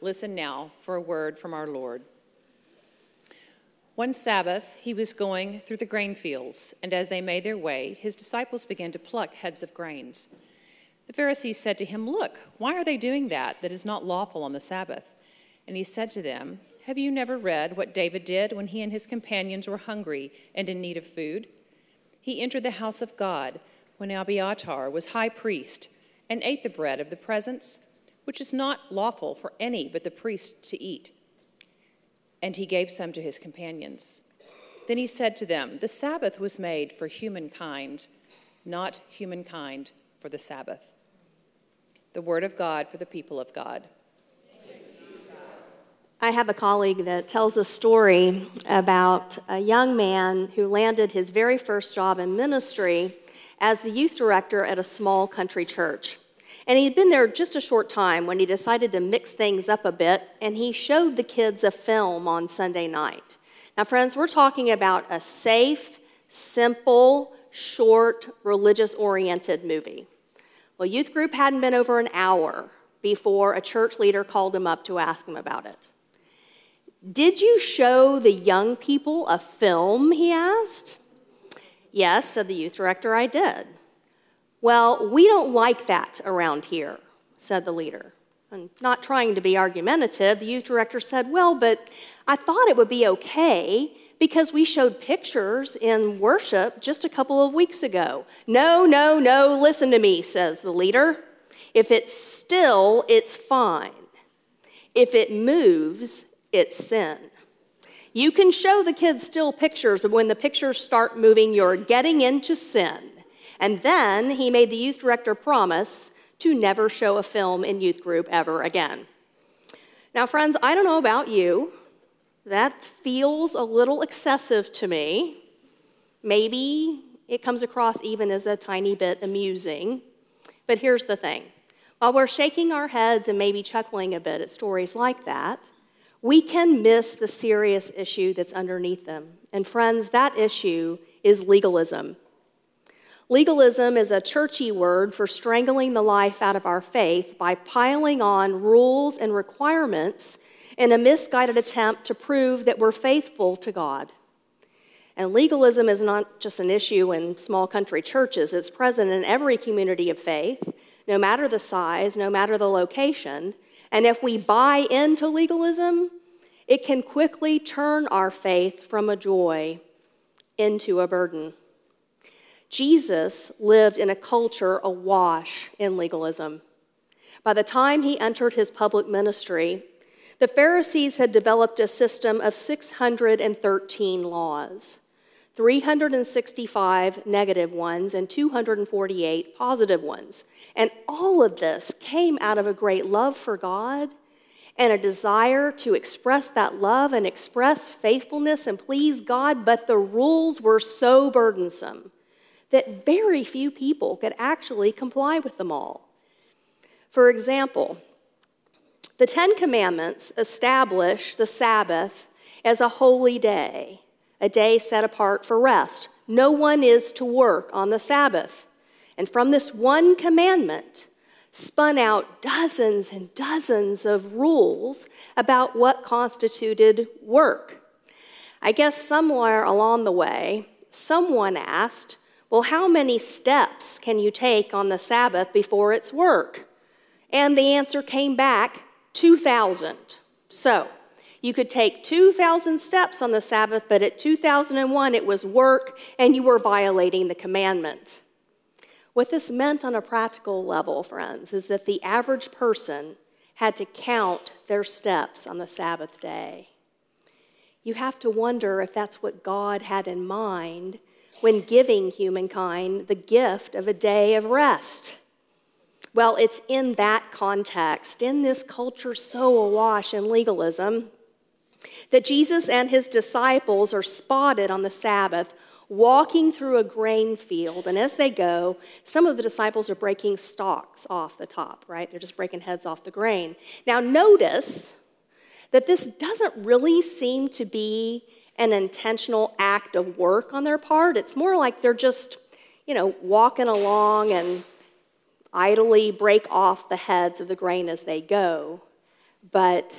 Listen now for a word from our Lord. One Sabbath, he was going through the grain fields, and as they made their way, his disciples began to pluck heads of grains. The Pharisees said to him, Look, why are they doing that that is not lawful on the Sabbath? And he said to them, Have you never read what David did when he and his companions were hungry and in need of food? He entered the house of God when Abiathar was high priest and ate the bread of the presence, which is not lawful for any but the priest to eat and he gave some to his companions. Then he said to them, The Sabbath was made for humankind, not humankind for the Sabbath. The word of God for the people of God. I have a colleague that tells a story about a young man who landed his very first job in ministry as the youth director at a small country church. And he'd been there just a short time when he decided to mix things up a bit, and he showed the kids a film on Sunday night. Now, friends, we're talking about a safe, simple, short, religious oriented movie. Well, youth group hadn't been over an hour before a church leader called him up to ask him about it. Did you show the young people a film? He asked. Yes, said the youth director, I did. Well, we don't like that around here, said the leader. And not trying to be argumentative, the youth director said, Well, but I thought it would be okay because we showed pictures in worship just a couple of weeks ago. No, no, no, listen to me, says the leader. If it's still, it's fine. If it moves, it's sin. You can show the kids still pictures, but when the pictures start moving, you're getting into sin. And then he made the youth director promise to never show a film in youth group ever again. Now, friends, I don't know about you. That feels a little excessive to me. Maybe it comes across even as a tiny bit amusing. But here's the thing while we're shaking our heads and maybe chuckling a bit at stories like that, we can miss the serious issue that's underneath them. And, friends, that issue is legalism. Legalism is a churchy word for strangling the life out of our faith by piling on rules and requirements in a misguided attempt to prove that we're faithful to God. And legalism is not just an issue in small country churches, it's present in every community of faith, no matter the size, no matter the location. And if we buy into legalism, it can quickly turn our faith from a joy into a burden. Jesus lived in a culture awash in legalism. By the time he entered his public ministry, the Pharisees had developed a system of 613 laws 365 negative ones and 248 positive ones. And all of this came out of a great love for God and a desire to express that love and express faithfulness and please God, but the rules were so burdensome that very few people could actually comply with them all. For example, the Ten Commandments establish the Sabbath as a holy day, a day set apart for rest. No one is to work on the Sabbath. And from this one commandment, spun out dozens and dozens of rules about what constituted work. I guess somewhere along the way, someone asked, well, how many steps can you take on the Sabbath before it's work? And the answer came back 2,000. So, you could take 2,000 steps on the Sabbath, but at 2001 it was work and you were violating the commandment. What this meant on a practical level, friends, is that the average person had to count their steps on the Sabbath day. You have to wonder if that's what God had in mind when giving humankind the gift of a day of rest? Well, it's in that context, in this culture so awash in legalism, that Jesus and his disciples are spotted on the Sabbath walking through a grain field. And as they go, some of the disciples are breaking stalks off the top, right? They're just breaking heads off the grain. Now, notice that this doesn't really seem to be an intentional act of work on their part. It's more like they're just, you know, walking along and idly break off the heads of the grain as they go. But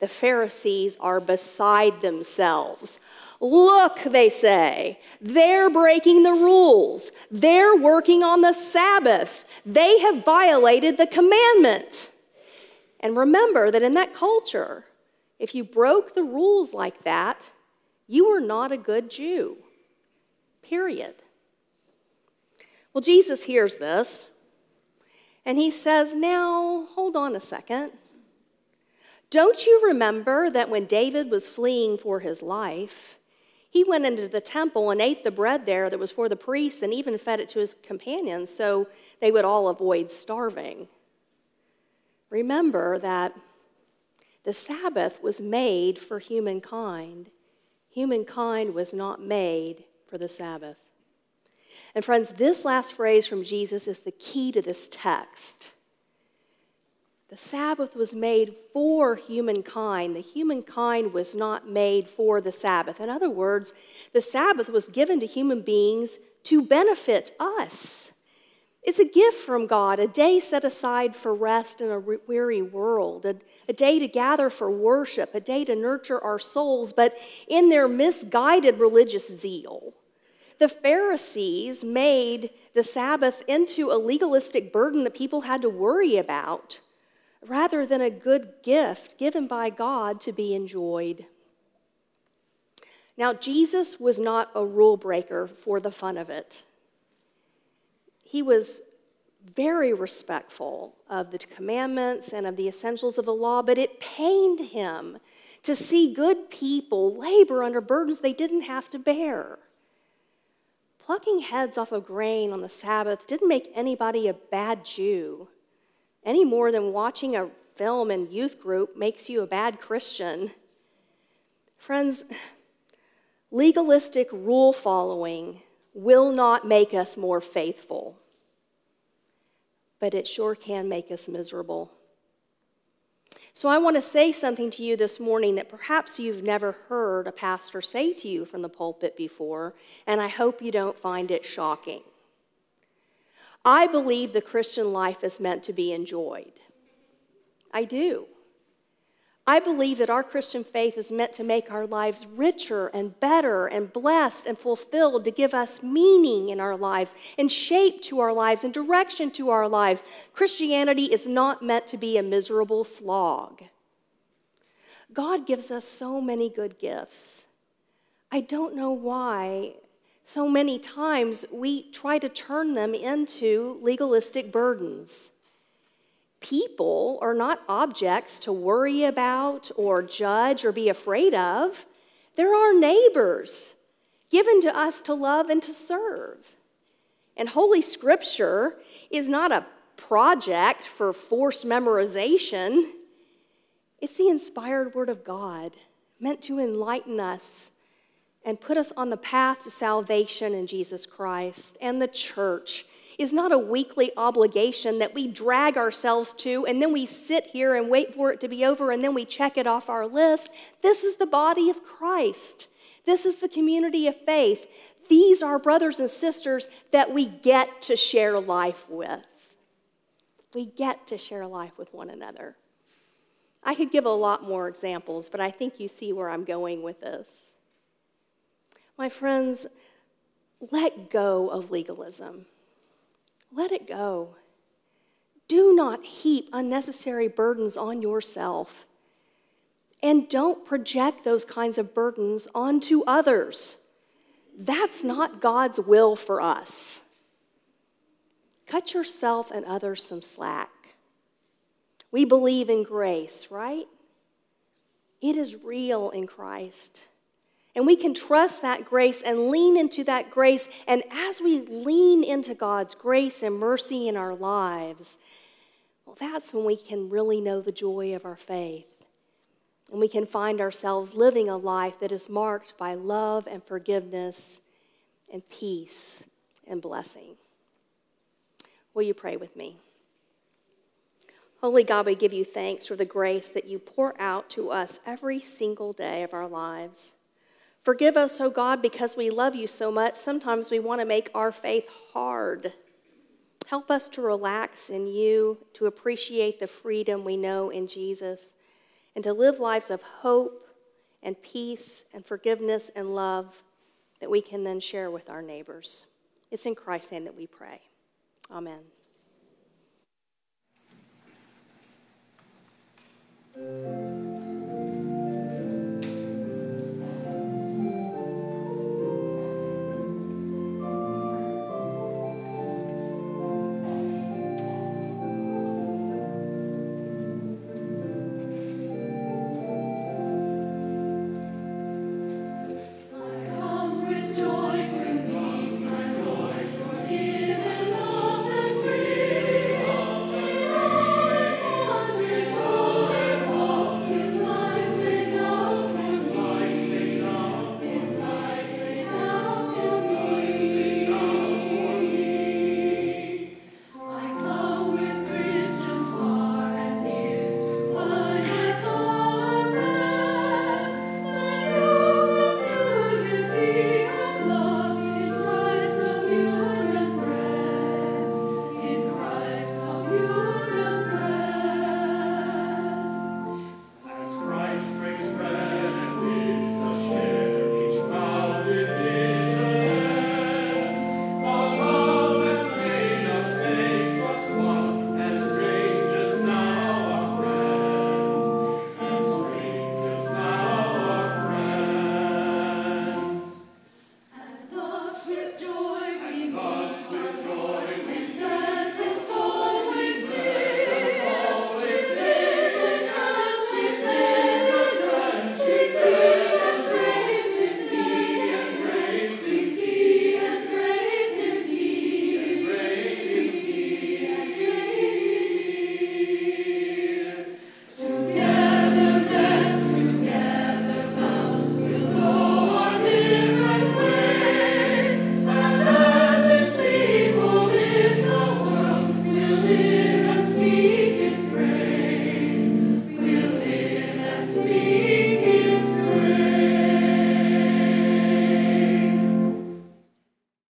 the Pharisees are beside themselves. Look, they say, they're breaking the rules. They're working on the Sabbath. They have violated the commandment. And remember that in that culture, if you broke the rules like that, you were not a good Jew. Period. Well, Jesus hears this and he says, Now, hold on a second. Don't you remember that when David was fleeing for his life, he went into the temple and ate the bread there that was for the priests and even fed it to his companions so they would all avoid starving? Remember that the Sabbath was made for humankind. Humankind was not made for the Sabbath. And friends, this last phrase from Jesus is the key to this text. The Sabbath was made for humankind. The humankind was not made for the Sabbath. In other words, the Sabbath was given to human beings to benefit us. It's a gift from God, a day set aside for rest in a weary world, a, a, day to gather for worship, a day to nurture our souls. But in their misguided religious zeal, the Pharisees made the Sabbath into a legalistic burden that people had to worry about rather than a good gift given by God to be enjoyed. Now, Jesus was not a rule breaker for the fun of it. He was very respectful of the commandments and of the essentials of the law, but it pained him to see good people labor under burdens they didn't have to bear. Plucking heads off of grain on the Sabbath didn't make anybody a bad Jew, any more than watching a film in youth group makes you a bad Christian. Friends, legalistic rule following will not make us more faithful, but it sure can make us miserable. So I want to say something to you this morning that perhaps you've never heard a pastor say to you from the pulpit before, and I hope you don't find it shocking. I believe the Christian life is meant to be enjoyed. I do. I believe that our Christian faith is meant to make our lives richer and better and blessed and fulfilled, to give us meaning in our lives and shape to our lives and direction to our lives. Christianity is not meant to be a miserable slog. God gives us so many good gifts. I don't know why so many times we try to turn them into legalistic burdens people are not objects to worry about or judge or be afraid of. They're our neighbors, given to us to love and to serve. And Holy Scripture is not a project for forced memorization, it's the inspired Word of God meant to enlighten us and put us on the path to salvation in Jesus Christ and the church is not a weekly obligation that we drag ourselves to and then we sit here and wait for it to be over and then we check it off our list. This is the body of Christ. This is the community of faith. These are brothers and sisters that we get to share life with. We get to share life with one another. I could give a lot more examples, but I think you see where I'm going with this. My friends, let go of legalism. Let it go. Do not heap unnecessary burdens on yourself. And don't project those kinds of burdens onto others. That's not God's will for us. Cut yourself and others some slack. We believe in grace, right? It is real in Christ. And we can trust that grace and lean into that grace. And as we lean into God's grace and mercy in our lives, well, that's when we can really know the joy of our faith. And we can find ourselves living a life that is marked by love and forgiveness and peace and blessing. Will you pray with me? Holy God, we give you thanks for the grace that you pour out to us every single day of our lives. Forgive us, O oh God, because we love you so much. Sometimes we want to make our faith hard. Help us to relax in you, to appreciate the freedom we know in Jesus, and to live lives of hope and peace and forgiveness and love that we can then share with our neighbors. It's in Christ's name that we pray. Amen. with joy we must rejoice. with joy.